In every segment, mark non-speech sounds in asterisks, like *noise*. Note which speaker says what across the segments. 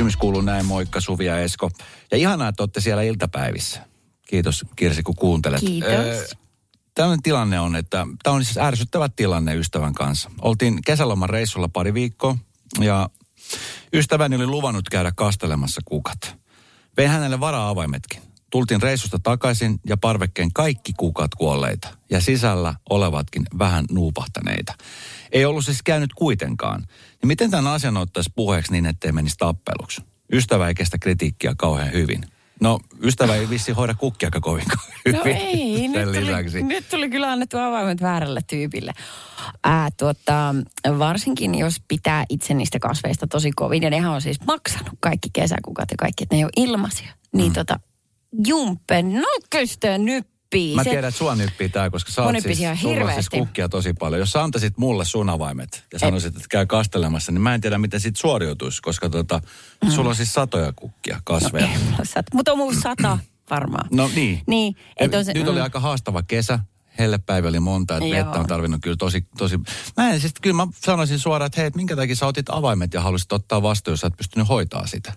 Speaker 1: Kysymys kuuluu näin, moikka Suvi ja Esko. Ja ihanaa, että olette siellä iltapäivissä. Kiitos Kirsi, kun kuuntelet.
Speaker 2: Kiitos.
Speaker 1: Öö, Tällainen tilanne on, että tämä on siis ärsyttävä tilanne ystävän kanssa. Oltiin kesäloman reissulla pari viikkoa ja ystäväni oli luvannut käydä kastelemassa kukat. Vein hänelle vara-avaimetkin. Tultiin reissusta takaisin ja parvekkeen kaikki kukat kuolleita ja sisällä olevatkin vähän nuupahtaneita. Ei ollut siis käynyt kuitenkaan. Ja miten tämän asian ottaisi puheeksi niin, ettei menisi tappeluksi? Ystävä ei kestä kritiikkiä kauhean hyvin. No, ystävä ei vissi hoida kukkiakaan kovinkaan *laughs* hyvin.
Speaker 2: No ei, nyt
Speaker 1: lisäksi.
Speaker 2: tuli, nyt tuli kyllä annettu avaimet väärälle tyypille. Ää, tuota, varsinkin jos pitää itse niistä kasveista tosi kovin, ja nehän on siis maksanut kaikki kesäkukat ja kaikki, että ne ei ole ilmaisia. Niin mm. tota, jumpen, no kyllä nyppii.
Speaker 1: Mä tiedän, että sua nyppii tää, koska sä oot siis, siis kukkia tosi paljon. Jos sä antaisit mulle sun avaimet ja sanoisit, että käy kastelemassa, niin mä en tiedä, miten siitä suoriutuisi, koska tota,
Speaker 2: Mm.
Speaker 1: sulla on siis satoja kukkia, kasveja.
Speaker 2: Mutta on mun sata varmaan.
Speaker 1: No niin.
Speaker 2: Niin, et on se,
Speaker 1: Nyt oli
Speaker 2: mm.
Speaker 1: aika haastava kesä. Hellepäivä oli monta, että vettä on tarvinnut kyllä tosi, tosi... Mä en siis, kyllä mä sanoisin suoraan, että hei, et minkä takia sä otit avaimet ja halusit ottaa vastaan, jos sä et pystynyt hoitaa sitä.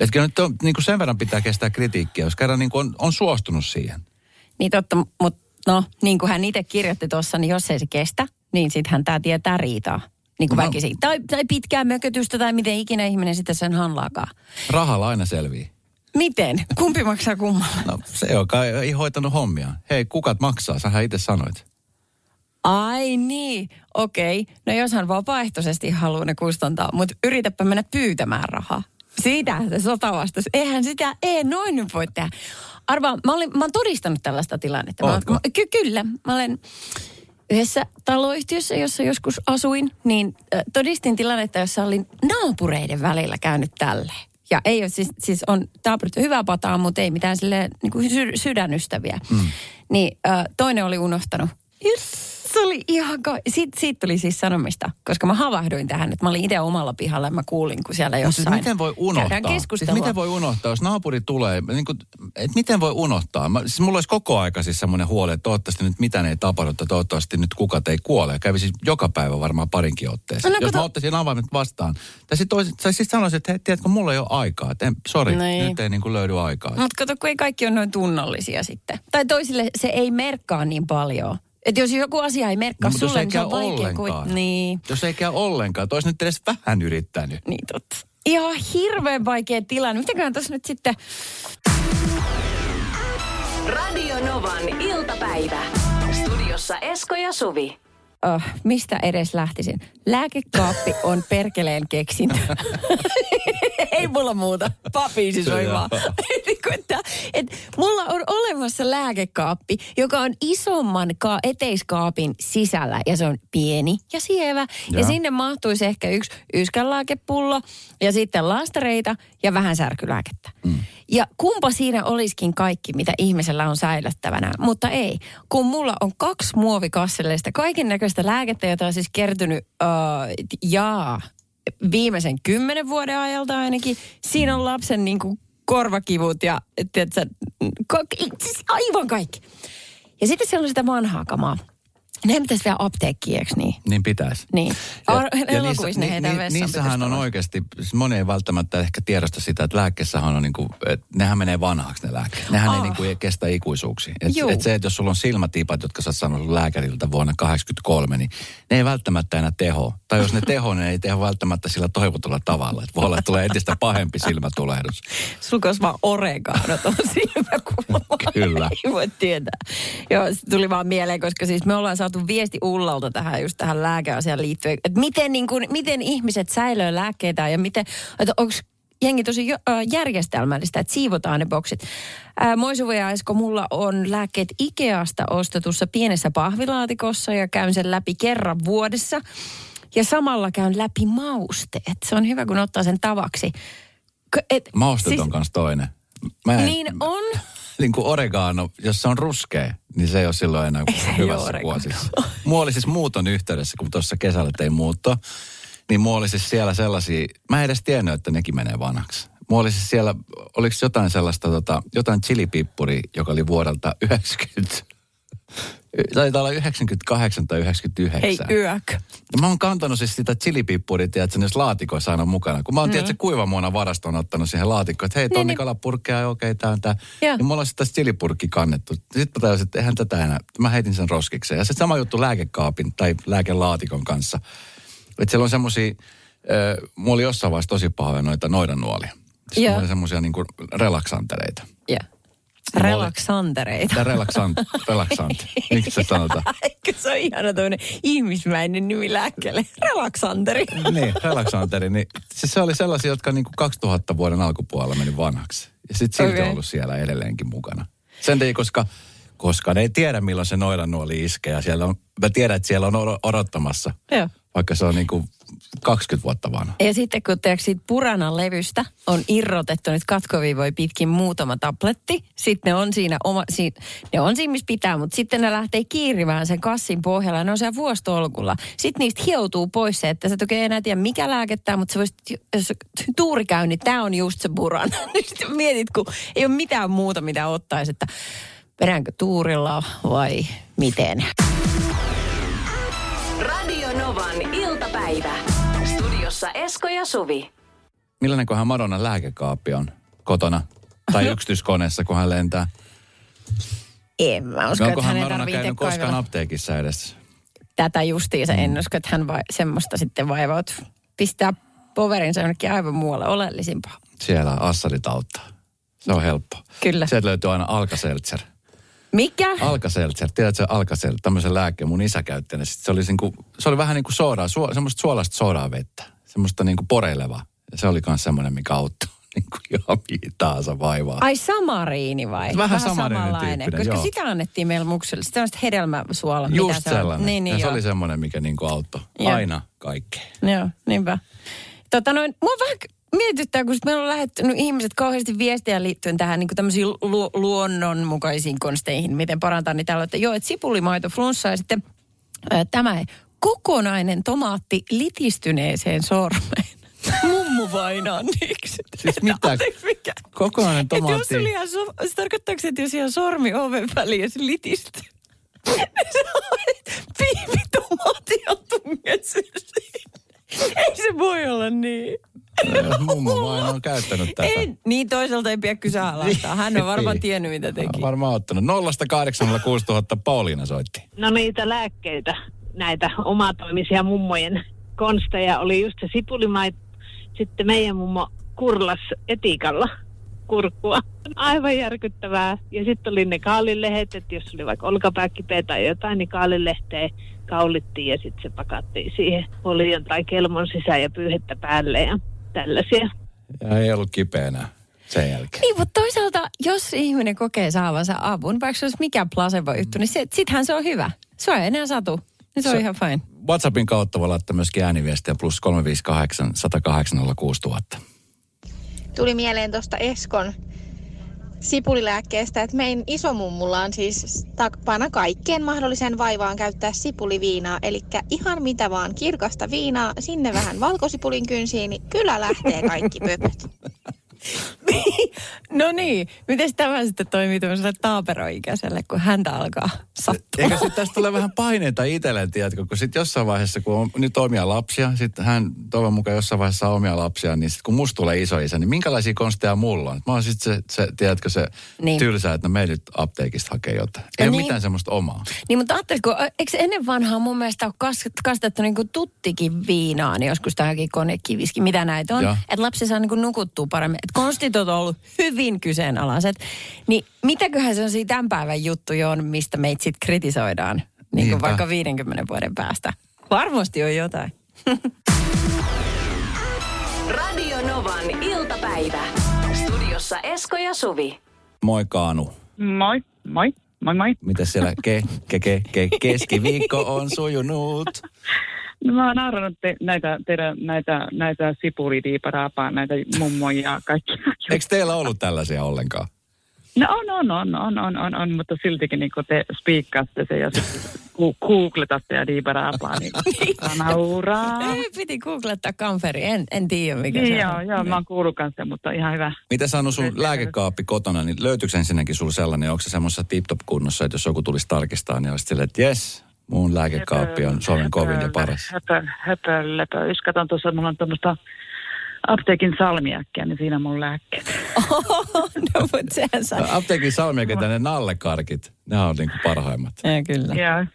Speaker 1: Että kyllä nyt on, niin kuin sen verran pitää kestää kritiikkiä, jos kerran niin kuin on, on suostunut siihen.
Speaker 2: Niin totta, mutta no, niin kuin hän itse kirjoitti tuossa, niin jos ei se kestä, niin sittenhän tämä tietää riitaa. Niin kuin
Speaker 1: No.
Speaker 2: väkisin. Tai, tai pitkää mökötystä tai miten ikinä ihminen sitten sen hanlaakaan.
Speaker 1: Rahalla aina selvii.
Speaker 2: Miten? Kumpi maksaa kummalle?
Speaker 1: No se, joka ei hoitanut hommia. Hei, kukat maksaa, sähän itse sanoit.
Speaker 2: Ai niin, okei. No jos hän vapaaehtoisesti haluaa ne kustantaa, mutta yritäpä mennä pyytämään rahaa. Siitä se sota vastasi. Eihän sitä, ei noin nyt voi tehdä. Arvaa, mä, olin, mä oon todistanut tällaista tilannetta. Mä,
Speaker 1: Ootko?
Speaker 2: mä, ky, kyllä, mä olen yhdessä taloyhtiössä, jossa joskus asuin, niin äh, todistin tilannetta, jossa olin naapureiden välillä käynyt tälleen. Ja ei ole siis, siis on naapurit hyvää pataa, mutta ei mitään sille niin kuin sy- sydänystäviä. Mm. Niin äh, toinen oli unohtanut. Se oli ihan ka- Siit, siitä tuli siis sanomista, koska mä havahduin tähän, että mä olin itse omalla pihalla ja mä kuulin, kun siellä
Speaker 1: siis
Speaker 2: jossain
Speaker 1: miten voi unohtaa? Siis miten voi unohtaa, jos naapuri tulee, niin kuin, et miten voi unohtaa? Mä, siis mulla olisi koko aika siis semmoinen huoli, että toivottavasti nyt mitään ei tapahdu, että toivottavasti nyt kukat ei kuole. Ja kävisi joka päivä varmaan parinkin otteeseen.
Speaker 2: No,
Speaker 1: jos
Speaker 2: kato-
Speaker 1: mä ottaisin avaimet vastaan. Tai sitten sit sanoisin, että hei, tiedätkö, mulla ei ole aikaa. Että sorry,
Speaker 2: No
Speaker 1: nyt ei niin kuin löydy aikaa.
Speaker 2: Mutta kato, kun ei kaikki ole noin tunnollisia sitten. Tai toisille se ei merkkaa niin paljon. Että jos joku asia ei merkkaa
Speaker 1: No,
Speaker 2: sulle,
Speaker 1: ei
Speaker 2: niin se
Speaker 1: käy
Speaker 2: on vaikea
Speaker 1: ollenkaan.
Speaker 2: kuin... Niin,
Speaker 1: Jos ei käy ollenkaan, että olisi nyt edes vähän yrittänyt.
Speaker 2: niin totta. Ihan hirveän vaikea tilanne. Mitäköhän tässä nyt sitten...
Speaker 3: Radio Novan iltapäivä. Studiossa Esko ja Suvi.
Speaker 2: Oh, mistä edes lähtisin? Lääkekaappi on perkeleen keksintö. *laughs* Ei mulla muuta. Papiisi soi vaan. *laughs* Niin että, että mulla on olemassa lääkekaappi, joka on isomman ka- eteiskaapin sisällä. Ja se on pieni ja sievä. Ja, ja sinne mahtuisi ehkä yksi yskänlääkepullo ja sitten lastareita ja vähän särkylääkettä. Mm. Ja kumpa siinä olisikin kaikki, mitä ihmisellä on säilyttävänä. Mutta ei, kun mulla on kaksi muovikasseleista kaiken näköistä lääkettä, jota on siis kertynyt, uh, jaa, viimeisen kymmenen vuoden ajalta ainakin. Siinä on lapsen niin kuin korvakivut ja tiedätkö, aivan kaikki. Ja sitten siellä on sitä vanhaa kamaa. Ne pitäisi vielä apteekkiin, eikö niin?
Speaker 1: Niin pitäisi.
Speaker 2: Niin. Ar- elokuvissa ne heitää
Speaker 1: ni-
Speaker 2: vessaan,
Speaker 1: Niissähän on oikeasti, siis moni ei välttämättä ehkä tiedosta sitä, että lääkkeessähän on niin kuin, että nehän menee vanhaksi ne lääkkeet. Nehän ei
Speaker 2: Ah.
Speaker 1: niin kuin kestä ikuisuuksia. Et,
Speaker 2: Juu.
Speaker 1: et se, että jos sulla on silmätipat, jotka sä oot saanut sun lääkäriltä vuonna 83, niin ne ei välttämättä enää teho. Tai jos ne teho, ne ei teho välttämättä sillä toivotulla tavalla. Että voi olla, että tulee entistä pahempi silmätulehdus.
Speaker 2: Sulla olisi vaan oregano tuon *laughs* silmäkulmalla.
Speaker 1: Kyllä.
Speaker 2: Ei voi tietää. Joo, tuli vaan mieleen, koska siis me ollaan saatu viesti Ullalta tähän just tähän lääkeasiaan liittyen. Että miten, niin kuin, miten ihmiset säilöö lääkkeitä ja miten, että onko jengi tosi järjestelmällistä, että siivotaan ne boksit. Moi Suvi ja Esko, mulla on lääkkeet Ikeasta ostetussa pienessä pahvilaatikossa ja käyn sen läpi kerran vuodessa. Ja samalla käyn läpi mausteet. Se on hyvä, kun ottaa sen tavaksi. K- Et,
Speaker 1: Maustet on kanssa toinen. Mä en,
Speaker 2: Niin on. *laughs*
Speaker 1: niin kuin oregano, jos se on ruskea, niin se ei ole silloin enää
Speaker 2: ei
Speaker 1: hyvässä kuosissa. Mulla oli siis muuton yhteydessä, kun tuossa kesällä tein muutto, niin mulla oli siis siellä sellaisia, mä en edes tiennyt, että nekin menee vanhaksi. Mulla oli siis siellä, oliko jotain sellaista, tota, jotain chilipippuria, joka oli vuodelta 90, Taitaa olla 98 tai 99.
Speaker 2: Hei yök.
Speaker 1: Ja mä oon kantanut siis sitä chilipippuria, tiedätkö, niissä laatikoissa aina mukana. Kun mä oon, mm. tiedätkö, kuivamuona varastoon ottanut siihen laatikkoon, että hei,
Speaker 2: Niin,
Speaker 1: tonni
Speaker 2: niin.
Speaker 1: kalapurkkeja, okei, okay, tää on tää.
Speaker 2: Joo.
Speaker 1: Niin mulla on sitten chilipurkki kannettu. Sitten mä tajusin, että eihän tätä enää. Mä heitin sen roskikseen. Ja se sama juttu lääkekaapin tai lääkelaatikon kanssa. Että siellä on semmosia, äh, mulla oli jossain vaiheessa tosi pahoja noita noidannuolia. Siis oli semmosia niinku relaksantereita.
Speaker 2: Joo. Relaksantereita.
Speaker 1: Relaksant, relaksant. *laughs* Miksi se sanotaan?
Speaker 2: Eikö se on ihana tämmöinen ihmismäinen nimi lääkkeelle? Relaksanteri.
Speaker 1: niin, relaksanteri. Niin, siis se oli sellaisia, jotka niinku 2000 vuoden alkupuolella meni vanhaksi. Ja sitten silti on ollut siellä edelleenkin mukana. Sen takia, koska, koska ne ei tiedä, milloin se noidannuoli iskee. Ja siellä on, mä tiedän, että siellä on odottamassa,
Speaker 2: Joo.
Speaker 1: Vaikka se on niinku 20 vuotta vanha.
Speaker 2: Ja sitten kun teoksi siitä puranan levystä on irrotettu nyt katkoviivoja pitkin muutama tabletti, sitten ne on siinä, oma, si, ne on siinä, missä pitää, mutta sitten ne lähtee kiirimään sen kassin pohjalla ja ne on siellä vuostolkulla. Sitten niistä hioutuu pois se, että sä et oikein enää tiedä mikä lääkettä, mutta sä voisit, jos tuuri käy, niin tämä on just se purana. *laughs* Niin sitten mietit, kun ei ole mitään muuta, mitä ottaisi, että vedänkö tuurilla vai miten.
Speaker 3: Radio Novan iltapäivä. Studiossa Esko ja Suvi.
Speaker 1: Millainenkohan Madonnan lääkekaappi on kotona? Tai *laughs* yksityiskoneessa, kun hän lentää?
Speaker 2: En mä usko, että hän ei
Speaker 1: Madonna
Speaker 2: tarvitse
Speaker 1: käynyt koskaan
Speaker 2: kaivella.
Speaker 1: apteekissa edes?
Speaker 2: tätä justiinsa.
Speaker 1: Mm.
Speaker 2: En usko, että hän vai, semmoista sitten vaivaut pistää poverinsa jonnekin aivan muualle oleellisimpaa.
Speaker 1: Siellä assarit auttaa. Se on helppo.
Speaker 2: Kyllä.
Speaker 1: Sieltä löytyy aina Alka-Seltzer.
Speaker 2: Mikä?
Speaker 1: Alka-Seltzer, tiedätkö Alka-Seltzer, tämmöisen lääkkeen mun isä käytti. ne. Sit Se oli, niinku, se oli vähän niin kuin soodaa, suo, semmoista suolaista soodaa vettä. Semmoista niin kuin poreilevaa. Ja se oli myös semmoinen, mikä auttoi *laughs* niin kuin ihan mihin tahansa vaivaa.
Speaker 2: Ai samariini vai?
Speaker 1: Vähän samariinin
Speaker 2: samanlainen.
Speaker 1: tyyppinen,
Speaker 2: Koska
Speaker 1: joo.
Speaker 2: sitä annettiin meillä mukselle. Sitä on hedelmäsuola. mitä
Speaker 1: Just
Speaker 2: se on.
Speaker 1: sellainen.
Speaker 2: Niin, niin,
Speaker 1: ja se
Speaker 2: joo.
Speaker 1: oli semmoinen, mikä niin kuin auttoi.
Speaker 2: Joo.
Speaker 1: Aina kaikkeen.
Speaker 2: Joo, niinpä. Tota noin, mua vähän mietittää, kun meillä on lähettänyt ihmiset kauheasti viestejä liittyen tähän niin tämmöisiin lu- luonnonmukaisiin konsteihin, miten parantaa niitä. Että joo, että sipulimaito, flunssa ja sitten ää, tämä kokonainen tomaatti litistyneeseen sormeen. *laughs* Mummu vainanniksi.
Speaker 1: Siis mitä?
Speaker 2: Mikä?
Speaker 1: Kokonainen
Speaker 2: Että jos
Speaker 1: tomaatti.
Speaker 2: oli ihan, so, se tarkoittaako se, että jos ihan sormi oven väliin ja se litistyy? *laughs* on tunget. *laughs* Ei se voi olla niin.
Speaker 1: Mummo vain on käyttänyt tätä.
Speaker 2: En, niin toisaalta ei pidä kyseenalaistaa. Hän on varmaan
Speaker 1: Ei.
Speaker 2: tiennyt, mitä teki.
Speaker 1: varmaan ottanut. 0806000 Pauliina soitti.
Speaker 4: No niitä lääkkeitä, näitä omatoimisia mummojen konsteja oli just se sipulimait. Sitten meidän mummo kurlas etikalla kurkkua. *laughs* Aivan järkyttävää. Ja sitten oli ne kaalilehet, että jos oli vaikka olkapääkipeä tai jotain, niin kaalilehteä kaulittiin ja sitten se pakattiin siihen polion tai kelmon sisään ja pyyhettä päälle ja tällaisia.
Speaker 1: Ja ei ollut kipeänä sen jälkeen.
Speaker 2: Niin, mutta toisaalta, jos ihminen kokee saavansa avun, vaikka se olisi mikä placebo-juttu, niin se, sittenhän se on hyvä. Se on enää satu. Niin se on
Speaker 1: Se-
Speaker 2: ihan fine.
Speaker 1: WhatsAppin kautta voi laittaa myöskin ääniviestiä plus 358 108 06000.
Speaker 5: tuli mieleen tuosta Eskon sipulilääkkeestä, että meidän isomummulla on siis tapana kaikkeen mahdolliseen vaivaan käyttää sipuliviinaa. Eli ihan mitä vaan kirkasta viinaa, sinne vähän valkosipulin kynsiin, niin kyllä lähtee kaikki pöpöt. *laughs* *laughs*
Speaker 2: No niin, miten tämä sitten toimii tämmöiselle taaperoikäiselle, kun häntä alkaa sattua?
Speaker 1: Eikä sitten tästä tule vähän paineita itselleen, tiedätkö, kun sitten jossain vaiheessa, kun on nyt omia lapsia, sitten hän toivon mukaan jossain vaiheessa omia lapsia, niin sitten kun musta tulee isoisä, niin minkälaisia konsteja mulla on? Mä oon sitten se, se, tiedätkö, se
Speaker 2: Niin.
Speaker 1: niin. tylsä, että no me nyt apteekista hakee jotain. Ei
Speaker 2: Ja
Speaker 1: ole
Speaker 2: niin.
Speaker 1: mitään semmoista omaa.
Speaker 2: Niin, mutta ajatteliko, eikö ennen vanhaa mun mielestä ole kas, kastettu niin kuin tuttikin viinaan, niin joskus tähänkin konekiviskin, mitä näitä on. Että lapsi saa niin kuin nukuttua paremmin. Että konstit on ollut hyvin kyseenalaiset. Niin mitäköhän se on siinä tämän päivän juttu on, mistä meitä sitten kritisoidaan, niin kuin vaikka 50 vuoden päästä. Varmasti on jotain. *laughs*
Speaker 3: Radio Novan iltapäivä. Studiossa Esko ja Suvi.
Speaker 1: Moi Kaanu.
Speaker 6: Moi, moi, moi moi.
Speaker 1: Miten siellä ke, ke, ke, ke, keskiviikko on sujunut? *laughs*
Speaker 6: No mä oon naurannut te, näitä, teidän, näitä, näitä sipulidiiparaapaa, näitä mummoja ja kaikkia.
Speaker 1: Eikö teillä ollut tällaisia ollenkaan?
Speaker 6: No on, on, on, on, on, on, on mutta siltikin niin kun te spiikkaatte se ja googletatte ja diiparaapaa, niin *laughs* nauraa.
Speaker 2: Piti googlettaa kamferi, en, en tiedä mikä
Speaker 6: Niin
Speaker 2: se
Speaker 6: joo,
Speaker 2: on.
Speaker 6: joo, mä oon kuullut kanssa, mutta ihan hyvä.
Speaker 1: Mitä sä sun lääkekaappi kotona, niin löytyykö ensinnäkin sulla sellainen, onko se semmoisessa tip-top kunnossa, että jos joku tulisi tarkistaa, niin olisit silleen, että jes, mun lääkekaappi on Suomen kovin ja paras.
Speaker 6: Höpö, höpö, lepö. Jos katon tuossa, mulla on tuommoista apteekin salmiakkia, niin siinä on mun lääkkeet. *laughs*
Speaker 2: no, mutta sehän saa.
Speaker 1: Apteekin salmiakin tänne nallekarkit, ne on niinku parhaimmat.
Speaker 2: Ja, kyllä.
Speaker 6: Joo,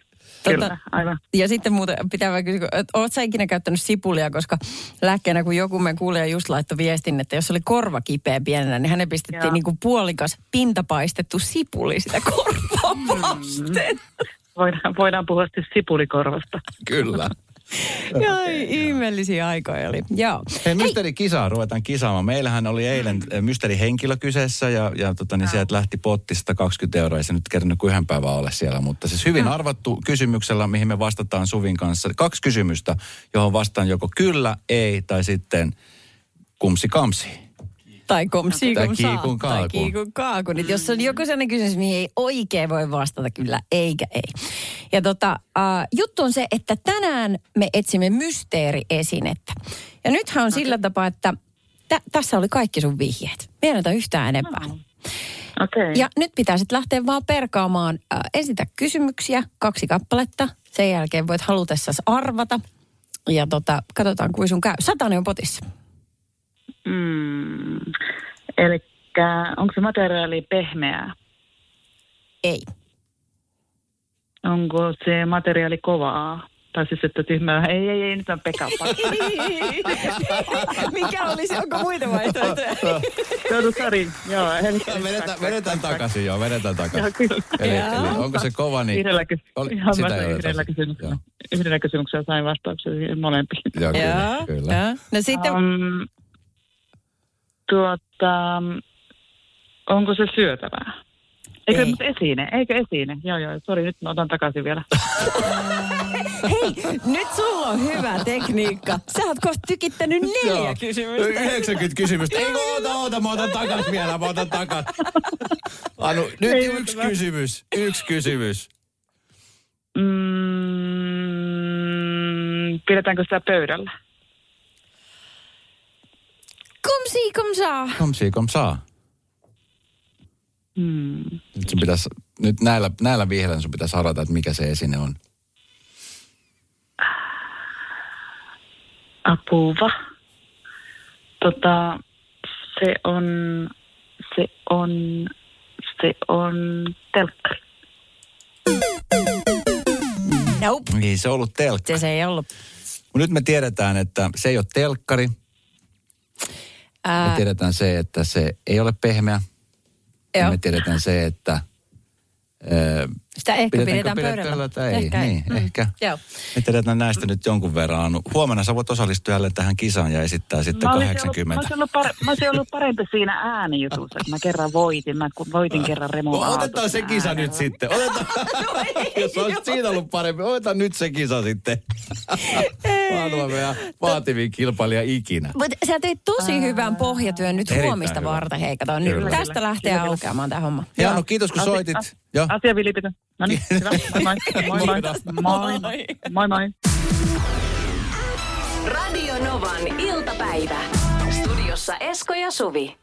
Speaker 6: kyllä, aivan.
Speaker 2: Ja sitten muuten pitää vaan kysyä, että oot sä ikinä käyttänyt sipulia, koska lääkkeenä kun joku me kuulija just laittoi viestin, että jos oli korva kipeä pienenä, niin hänen pistettiin
Speaker 6: Joo.
Speaker 2: niin kuin puolikas pintapaistettu sipuli sitä korvaa vasten.
Speaker 6: Voidaan, voidaan puhua sitten sipulikorvasta.
Speaker 1: Kyllä. *laughs*
Speaker 2: Ai, ihmeellisiä aikoja oli. Joo.
Speaker 1: Hei, mysteerikisaa ruvetaan kisaamaan. Meillähän oli eilen mm. mysteerihenkilö kyseessä ja, ja tota, niin sieltä lähti potti 120 euroa. Ei se nyt kerran kuin yhden päivän ole siellä, mutta siis hyvin arvattu kysymyksellä, mihin me vastataan Suvin kanssa. Kaksi kysymystä, johon vastaan joko kyllä, ei tai sitten kumsi kamsi.
Speaker 2: Tai komsi
Speaker 1: Tai
Speaker 2: kum
Speaker 1: kiikun
Speaker 2: saa.
Speaker 1: kaakun.
Speaker 2: Tai kiikun kaakun. Nyt jos on joku sellainen kysymys, mihin ei oikein voi vastata kyllä, eikä ei. Ja tota, uh, juttu on se, että tänään me etsimme mysteeriesinettä. Ja nythän on sillä tapaa, että tä- tässä oli kaikki sun vihjeet. Me ei yhtään enempää.
Speaker 6: Okei. Okay.
Speaker 2: Ja nyt pitää sitten lähteä vaan perkaamaan. Äh, esitä kysymyksiä, kaksi kappaletta. Sen jälkeen voit halutessasi arvata. Ja tota, katsotaan, kuin sun käy. Satanen on potissa.
Speaker 6: Mm. Eli onko se materiaali pehmeää?
Speaker 2: Ei.
Speaker 6: Onko se materiaali kovaa? Tai siis, että tyhmää. Ei, ei, ei, nyt on Pekka. *laughs*
Speaker 2: Mikä olisi, onko muita vaihtoehtoja? *laughs*
Speaker 6: Joudu Sari, joo. Eli,
Speaker 1: Vedetään, vedetään takaisin, joo, vedetään takaisin. Eli, eli onko se kova, niin...
Speaker 6: Yhdellä, kys-
Speaker 1: Oli-
Speaker 6: ihan
Speaker 1: sitä
Speaker 6: yhdellä kysymyksellä. Yhdellä kysymyksellä sain vastauksen molempiin.
Speaker 1: Joo, kyllä, kyllä.
Speaker 2: No sitten,
Speaker 6: Um, tuota, onko se syötävää? Eikö
Speaker 2: Ei.
Speaker 6: esine? Eikö esine? Joo, joo. Sori, nyt mä otan takaisin vielä. *laughs*
Speaker 2: hei, nyt sulla on hyvä tekniikka. Sä oot kohta tykittänyt neljä
Speaker 1: Joo.
Speaker 2: kysymystä.
Speaker 1: 90 kysymystä. Ei, kun oota, oota, mä otan takas vielä, mä otan takas. Anu, nyt
Speaker 6: Ei,
Speaker 1: yksi
Speaker 6: mutta-
Speaker 1: kysymys, yksi kysymys.
Speaker 6: Mm, pidetäänkö sitä pöydällä?
Speaker 2: Kom si, kom saa.
Speaker 1: Kom si, kom saa.
Speaker 6: Hmm.
Speaker 1: Nyt, sun pitäisi, nyt näillä, näillä vihreillä sun pitäisi arvata, että mikä se esine on.
Speaker 6: Apuva. Tota, se on, se on, se on telkkari.
Speaker 2: Nope.
Speaker 1: Ei se ollut telkkari.
Speaker 2: Se, se ei ollut.
Speaker 1: Mut Nyt me tiedetään, että se ei ole telkkari. Me
Speaker 2: Ää,
Speaker 1: tiedetään se, että se ei ole pehmeä. Ja
Speaker 2: joo.
Speaker 1: me tiedetään se, että... Ö,
Speaker 2: Sitä ehkä
Speaker 1: pidetäänkö
Speaker 2: pidetään pöydällä.
Speaker 1: tai ei.
Speaker 2: Ehkä ei.
Speaker 1: niin,
Speaker 2: Mm.
Speaker 1: ehkä.
Speaker 2: Joo.
Speaker 1: Me tiedetään näistä nyt jonkun verran. Huomenna sä voit osallistua jälleen tähän kisaan ja esittää sitten
Speaker 6: Mä olisin, ollut, mä,
Speaker 1: 80.
Speaker 6: olisin ollut pare, mä olisin ollut parempi siinä äänijutussa, että mä kerran voitin. Mä kun voitin kerran Remo
Speaker 1: No, otetaan se kisa
Speaker 6: äänellä.
Speaker 1: nyt sitten. Otetaan, *laughs* *laughs* jos olisi siinä ollut parempi, otetaan nyt se kisa sitten. *laughs* Mä oon meidän vaativin kilpailija ikinä.
Speaker 2: Mutta sä teit tosi hyvän pohjatyön nyt
Speaker 1: Erittäin
Speaker 2: huomista
Speaker 1: hyvä.
Speaker 2: varten. Hei, kato, nyt
Speaker 1: Kyllä.
Speaker 2: tästä lähtee
Speaker 6: Kyllä,
Speaker 2: aukeamaan tämä homma.
Speaker 1: Ja Anu, kiitos kun
Speaker 6: Asia-
Speaker 1: soitit.
Speaker 6: as-
Speaker 1: Joo.
Speaker 6: Asia vilpitön. No niin, *laughs* hyvä. Moi moi. Moi moi. Moi moi.
Speaker 3: Radio Novan iltapäivä. Studiossa Esko ja Suvi.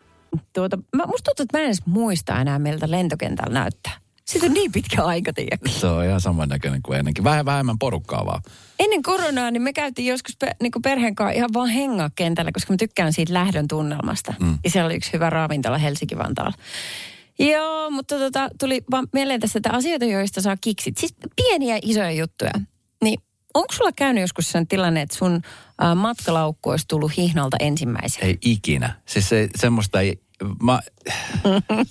Speaker 2: Tuota, mä, musta tuntuu, että mä en edes muista enää, miltä lentokentällä näyttää. Siitä on niin pitkä aika, tiedätkö?
Speaker 1: Se on ihan samannäköinen kuin ennenkin. Vähän vähemmän porukkaa vaan.
Speaker 2: Ennen koronaa niin me käytiin joskus pe, niin perheen kanssa ihan vaan hengaa kentällä, koska mä tykkään siitä lähdön tunnelmasta. Mm. Ja siellä oli yksi hyvä ravintola Helsinki-Vantaalla. Joo, mutta tota, tuli vaan mieleen tässä, että asioita, joista saa kiksit. Siis pieniä isoja juttuja. Niin onko sulla käynyt joskus sen tilanne, että sun ä, matkalaukku olisi tullut hihnalta ensimmäisenä?
Speaker 1: Ei ikinä. Siis se, semmoista ei... Mä,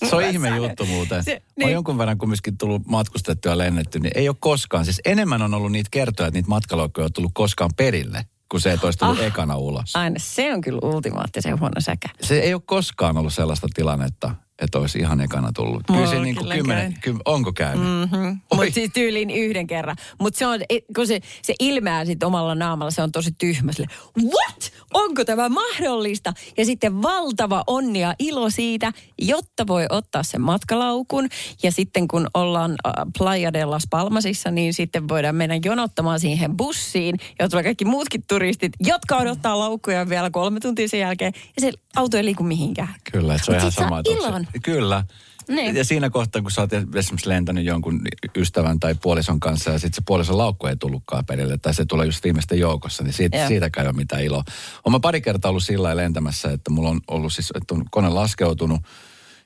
Speaker 1: se on *laughs* ihme juttu muuten.
Speaker 2: Se-
Speaker 1: niin. Mä oon jonkun verran kumminkin tullut matkustettua ja lennetty, niin ei ole koskaan. Siis enemmän on ollut niitä kertoja, että niitä matkalaukkoja on tullut koskaan perille, kun se, että olisi tullut ah. ekana ulos.
Speaker 2: Aina se on kyllä ultimaattisen huono säkä.
Speaker 1: Se ei ole koskaan ollut sellaista tilannetta, että olisi ihan ekana tullut. Kyllä se niin kuin kymmenen, kym, onko käynyt?
Speaker 2: Mm-hmm. Mutta siis tyyliin yhden kerran. Mutta se on, kun se, se ilmeää sitten omalla naamalla, se on tosi tyhmä. Sille, what? Onko tämä mahdollista? Ja sitten valtava onni ja ilo siitä, jotta voi ottaa sen matkalaukun. Ja sitten kun ollaan äh, Playa de las Palmasissa, niin sitten voidaan mennä jonottamaan siihen bussiin, ja tulee kaikki muutkin turistit, jotka odottaa laukkuja vielä kolme tuntia sen jälkeen. Ja se auto ei liiku mihinkään.
Speaker 1: Kyllä, se on
Speaker 2: Mut
Speaker 1: ihan sama.
Speaker 2: ilon.
Speaker 1: Kyllä.
Speaker 2: Niin.
Speaker 1: Ja siinä kohtaa, kun sä oot esimerkiksi lentänyt jonkun ystävän tai puolison kanssa ja sitten se puolison laukku ei tullutkaan perille tai se tulee just viimeisten joukossa, niin siitä,
Speaker 2: Joo.
Speaker 1: siitäkään ei ole mitään iloa. Olen pari kertaa ollut sillä lailla lentämässä, että mulla on ollut siis, että on kone laskeutunut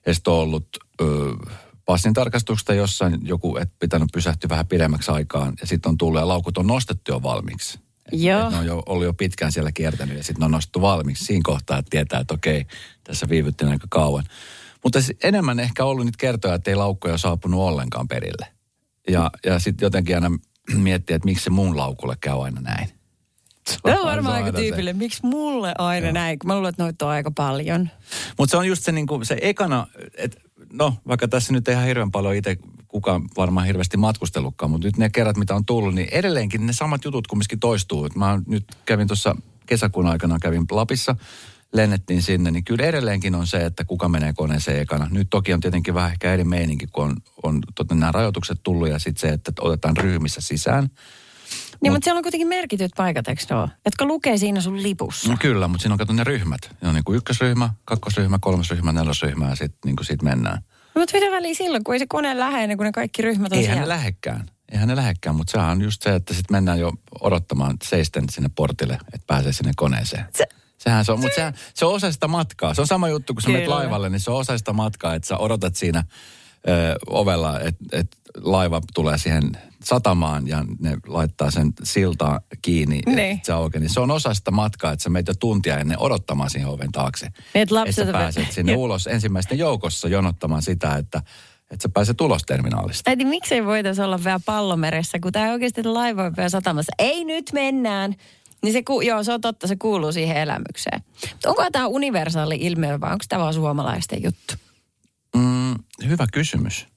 Speaker 1: ja sitten on ollut ö, passin tarkastuksesta jossain joku, että pitänyt pysähtyä vähän pidemmäksi aikaan ja sitten on tullut ja laukut on nostettu jo valmiiksi. Et-
Speaker 2: Joo.
Speaker 1: et ne on jo, ollut jo pitkään siellä kiertänyt ja sitten ne on nostettu valmiiksi siinä kohtaa, että tietää, että okei, tässä viivyttiin aika kauan. Mutta se enemmän ehkä ollut niitä kertoja, että ei laukkoja saapunut ollenkaan perille. Ja, ja sitten jotenkin aina miettiä, että miksi se mun laukulle käy aina näin. *laughs*
Speaker 2: Tämä on varmaan aika tyypillinen. Miksi mulle aina näin? Kun mä luulen, että noita on aika paljon.
Speaker 1: Mutta se on just se, niinku, se ekana, että no vaikka tässä nyt ei ihan hirveän paljon itse kukaan varmaan hirveästi matkustellutkaan, mutta nyt ne kerrat, mitä on tullut, niin edelleenkin ne samat jutut kumminkin toistuu. Et mä nyt kävin tuossa kesäkuun aikana, kävin Lapissa, lennettiin sinne, niin kyllä edelleenkin on se, että kuka menee koneeseen ekana. Nyt toki on tietenkin vähän ehkä eri meininki, kun on, on tota, nämä rajoitukset tullut ja sitten se, että otetaan ryhmissä sisään.
Speaker 2: Niin, mutta siellä on kuitenkin merkityt paikat, eikö ne ole? Jotka lukee siinä sun lipussa.
Speaker 1: No kyllä, mutta siinä on kato ne ryhmät. Ne on niin kuin ykkösryhmä, kakkosryhmä, kolmosryhmä, nelosryhmä ja sitten niin siitä mennään.
Speaker 2: No, mutta mitä väliä silloin, kun ei se kone lähde ennen kuin ne kaikki ryhmät on
Speaker 1: Eihän
Speaker 2: siellä?
Speaker 1: ne lähekkään. Eihän ne lähekkään, mutta sehän on just se, että sitten mennään jo odottamaan seisten sinne portille, että pääsee sinne koneeseen.
Speaker 2: Se-
Speaker 1: Sehän se on, mutta sehän, se on osa sitä matkaa. Se on sama juttu, kun sä menet laivalle, niin se on osa sitä matkaa, että sä odotat siinä ö, ovella, että et laiva tulee siihen satamaan ja ne laittaa sen siltaa kiinni,
Speaker 2: Niin.
Speaker 1: että se aukeaa. Niin se on osa sitä matkaa, että sä meitä tuntia ennen odottamaan siihen oven taakse.
Speaker 2: Niin, että lapset
Speaker 1: että pääset sinne *laughs*
Speaker 2: Joo.
Speaker 1: ulos ensimmäisten joukossa jonottamaan sitä, että, että sä pääset ulos terminaalista.
Speaker 2: Äiti, miksei voitaisiin olla vielä pallomeressä, kun tämä oikeasti laiva on vielä satamassa. Ei nyt mennään. Niin se, ku, joo, se on totta, se kuuluu siihen elämykseen. Mutta onko tämä universaali ilmiö vai onko tämä vaan suomalaisten juttu?
Speaker 1: Mm, hyvä kysymys.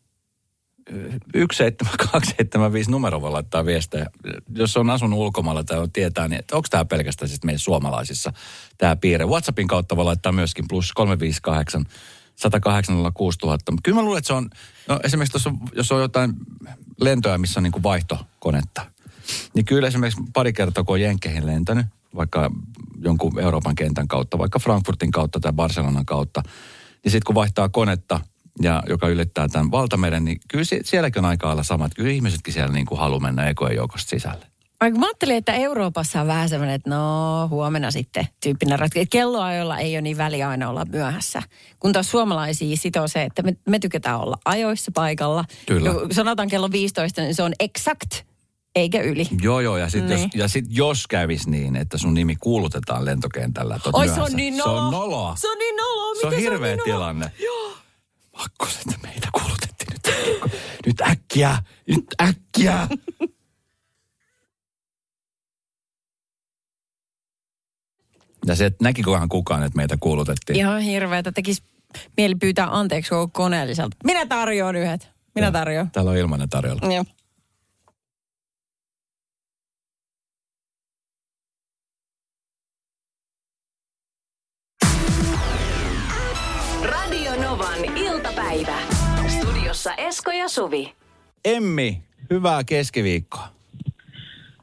Speaker 1: 17275 numero voi laittaa viestejä. Jos on asunut ulkomailla tai tietää, niin onko tämä pelkästään siis meidän suomalaisissa tämä piirre. WhatsAppin kautta voi laittaa myöskin plus 358 108 000. Kyllä mä luulen, että se on, no esimerkiksi tuossa, jos on jotain lentoja, missä on niin kuin vaihtokonetta, niin kyllä esimerkiksi pari kertaa, kun on Jenkkeihin lentänyt, vaikka jonkun Euroopan kentän kautta, vaikka Frankfurtin kautta tai Barcelonan kautta, niin sitten kun vaihtaa konetta, ja joka ylittää tämän valtameren, niin kyllä sie- sielläkin on aika lailla samat. Kyllä ihmisetkin siellä niin kuin haluaa mennä ekojen joukosta sisälle.
Speaker 2: Vaikka mä ajattelin, että Euroopassa on vähän semmoinen, että no huomenna sitten tyyppinen ratkaisu. Kelloajoilla ei ole niin väliä aina olla myöhässä. Kun taas suomalaisia sitoo se, että me, me tykätään olla ajoissa paikalla.
Speaker 1: Kyllä.
Speaker 2: Sanotaan kello 15, niin se on exact, eikä yli.
Speaker 1: Joo, joo, ja sitten
Speaker 2: Niin.
Speaker 1: jos, ja sit jos kävisi niin, että sun nimi kuulutetaan lentokentällä, että oot
Speaker 2: Oi se
Speaker 1: myöhässä,
Speaker 2: on niin
Speaker 1: Se
Speaker 2: noloa.
Speaker 1: on noloa.
Speaker 2: Se on niin noloa.
Speaker 1: Se on
Speaker 2: Miten
Speaker 1: hirveä
Speaker 2: niin noloa?
Speaker 1: tilanne. Joo. Makkos, että meitä kuulutettiin nyt. Nyt äkkiä, nyt äkkiä. *laughs* Ja se, että näkikohan kukaan, että meitä kuulutettiin.
Speaker 2: Ihan hirveetä. Tekis mieli pyytää anteeksi koko koneelliselta. Minä tarjoan yhdet. Minä tarjoan.
Speaker 1: Täällä on ilmainen tarjolla.
Speaker 2: Joo.
Speaker 3: Studiossa Esko ja Suvi.
Speaker 1: Emmi, hyvää keskiviikkoa.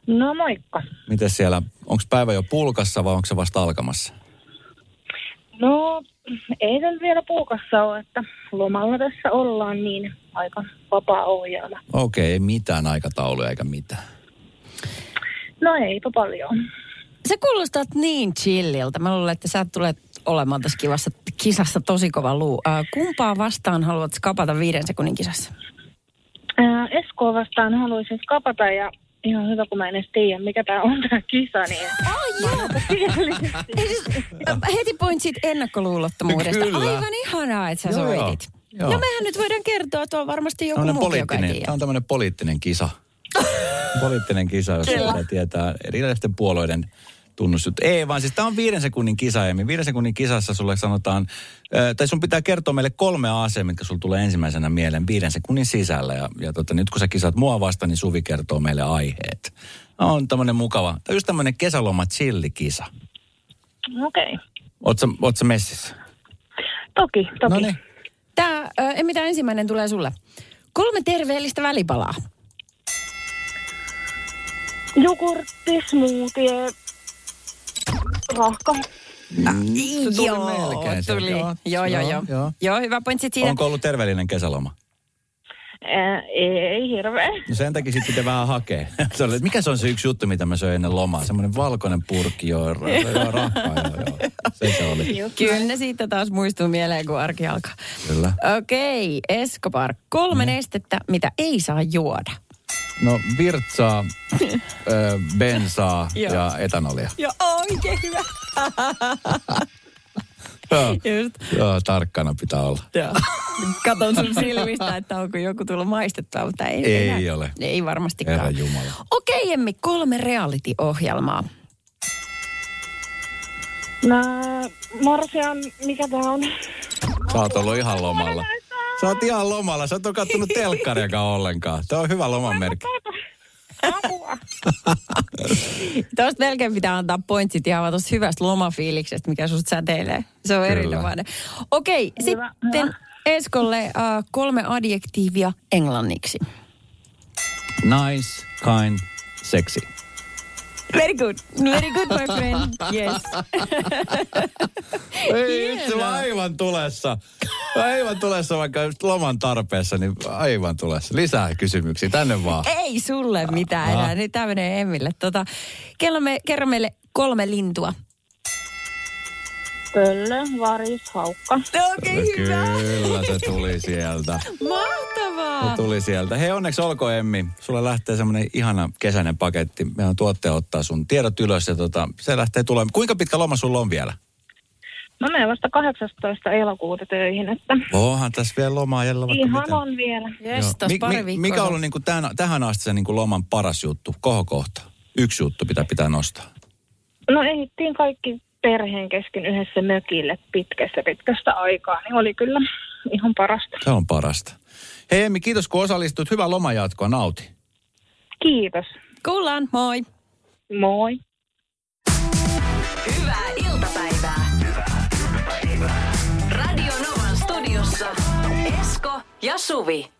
Speaker 7: No moikka.
Speaker 1: Miten siellä, onko päivä jo pulkassa vai onko se vasta alkamassa?
Speaker 7: No ei se vielä puukassa ole, että lomalla tässä ollaan niin aika vapaa ohjelma.
Speaker 1: Okei, ei mitään aikatauluja eikä mitään.
Speaker 7: No eipä paljon.
Speaker 2: Se kuulostaa niin chilliltä. Mä luulen, että sä tulet olemaan tässä kivassa kisassa tosi kova luu. Äh, kumpaa vastaan haluat skapata viiden sekunnin kisassa?
Speaker 7: Ää, Eskoa vastaan haluaisin skapata ja ihan hyvä, kun mä en edes tiedä, mikä tämä on tämä kisa, niin kielellisesti.
Speaker 2: Ei siis, äh, heti pointit siitä ennakkoluulottomuudesta.
Speaker 1: Kyllä.
Speaker 2: Aivan ihanaa, että sä
Speaker 1: Joo, joo.
Speaker 2: soitit.
Speaker 1: Joo.
Speaker 2: Ja mehän nyt voidaan kertoa, että on varmasti joku muukin, joka ei
Speaker 1: tämä on tämmöinen poliittinen kisa. *laughs* poliittinen kisa, pitää tietää erilaisten puolueiden tunnusjuttu. Ei vaan, siis tämä on viiden sekunnin kisa, Emmi. Viiden sekunnin kisassa sulle sanotaan, ää, tai sun pitää kertoa meille kolme asiaa, mitkä sulla tulee ensimmäisenä mieleen viiden sekunnin sisällä. Ja, ja tota, nyt kun sä kisat mua vasta, niin Suvi kertoo meille aiheet. On tämmöinen mukava, tai just tämmöinen kesäloma chillikisa.
Speaker 7: Okei. Okay.
Speaker 1: Ootko, ootko messissä?
Speaker 7: Toki, toki.
Speaker 1: No niin.
Speaker 2: Tämä, äh, mitä ensimmäinen tulee sulle? Kolme terveellistä välipalaa.
Speaker 7: Jogurtti, smoothie, rahka.
Speaker 1: Se tuli
Speaker 2: joo,
Speaker 1: melkein
Speaker 2: tuli. Joo, joo, joo.
Speaker 1: joo,
Speaker 2: Joo,
Speaker 1: joo.
Speaker 2: hyvä pointsi siitä.
Speaker 1: Onko ollut terveellinen kesäloma?
Speaker 7: Ää, ei hirveä.
Speaker 1: No sen takia sitten pitää vähän hakea. *laughs* Se oli, mikä se on se yksi juttu, mitä mä söin ennen lomaa? Semmoinen valkoinen purkki, joo, ra- joo rahkaa, joo, joo. Se se oli.
Speaker 2: Kyllä ne siitä taas muistuu mieleen, kun arki alkaa.
Speaker 1: Kyllä.
Speaker 2: Okei, Escobar. Kolme nestettä, mitä ei saa juoda.
Speaker 1: No virtsaa, ö, *laughs* bensaa ja etanolia.
Speaker 2: Joo, oikein hyvä. *laughs*
Speaker 1: Joo.
Speaker 2: Just.
Speaker 1: Joo, tarkkana pitää olla.
Speaker 2: Joo. Katon sun silmistä, että onko joku tullut maistettua, mutta ei.
Speaker 1: Ei
Speaker 2: enää.
Speaker 1: ole.
Speaker 2: Ei varmastikaan.
Speaker 1: Herra Jumala.
Speaker 2: Okei, Emmi, kolme reality-ohjelmaa.
Speaker 7: Mä, Morsian, mikä tää on?
Speaker 1: Sä oot ollut ihan lomalla. Sä oot ihan lomalla. Sä et ole kattonut telkkariakaan ollenkaan. Tämä on hyvä lomanmerkki.
Speaker 7: Apua.
Speaker 2: Tuosta melkein pitää antaa pointsit ihan vaan tuosta hyvästä lomafiiliksestä, mikä susta säteilee. Se on erinomainen. Okei,
Speaker 7: Hyvä,
Speaker 2: sitten
Speaker 7: hyvä.
Speaker 2: Eskolle äh, kolme adjektiivia englanniksi.
Speaker 1: Nice, kind, sexy.
Speaker 2: Very good. Very good, my friend. Yes. *laughs*
Speaker 1: Ei, nyt se on aivan tulessa. Aivan tulessa, vaikka loman tarpeessa, niin aivan tulessa. Lisää kysymyksiä, tänne vaan.
Speaker 2: Ei sulle mitään enää. Nyt tämä menee Emmille. Tota, kerro, me, kerro meille kolme lintua.
Speaker 7: Pöllö, varis, haukka.
Speaker 2: Okei, okay, hyvä.
Speaker 1: Kyllä se tuli sieltä. *laughs*
Speaker 2: Mahtavaa.
Speaker 1: Se tuli sieltä. Hei onneksi olkoon Emmi. Sulla lähtee semmoinen ihana kesäinen paketti. Meidän tuottaja ottaa sun tiedot ylös ja tota, se lähtee tulemaan. Kuinka pitkä loma sulla on vielä?
Speaker 7: Mä menen vasta 18. elokuuta töihin, että
Speaker 1: Onhan tässä vielä lomaa jäljellä vaikka
Speaker 7: ihan
Speaker 1: mitä.
Speaker 7: on vielä.
Speaker 2: Yes,
Speaker 1: Mi-
Speaker 2: pari
Speaker 1: mi- mikä on ollut niin kuin tämän, tähän asti se niin kuin loman paras juttu, kohokohta? Yksi juttu pitää pitää nostaa.
Speaker 7: No ehittiin kaikki perheen kesken yhdessä mökille pitkästä pitkästä aikaa, niin oli kyllä ihan parasta.
Speaker 1: Se on parasta. Hei Emmi, kiitos kun osallistut. Hyvää lomajatkoa, nauti.
Speaker 7: Kiitos.
Speaker 2: Kuullaan, moi.
Speaker 7: Moi.
Speaker 3: Hyvää iltapäivää. Radio Novan studiossa Esko ja Suvi.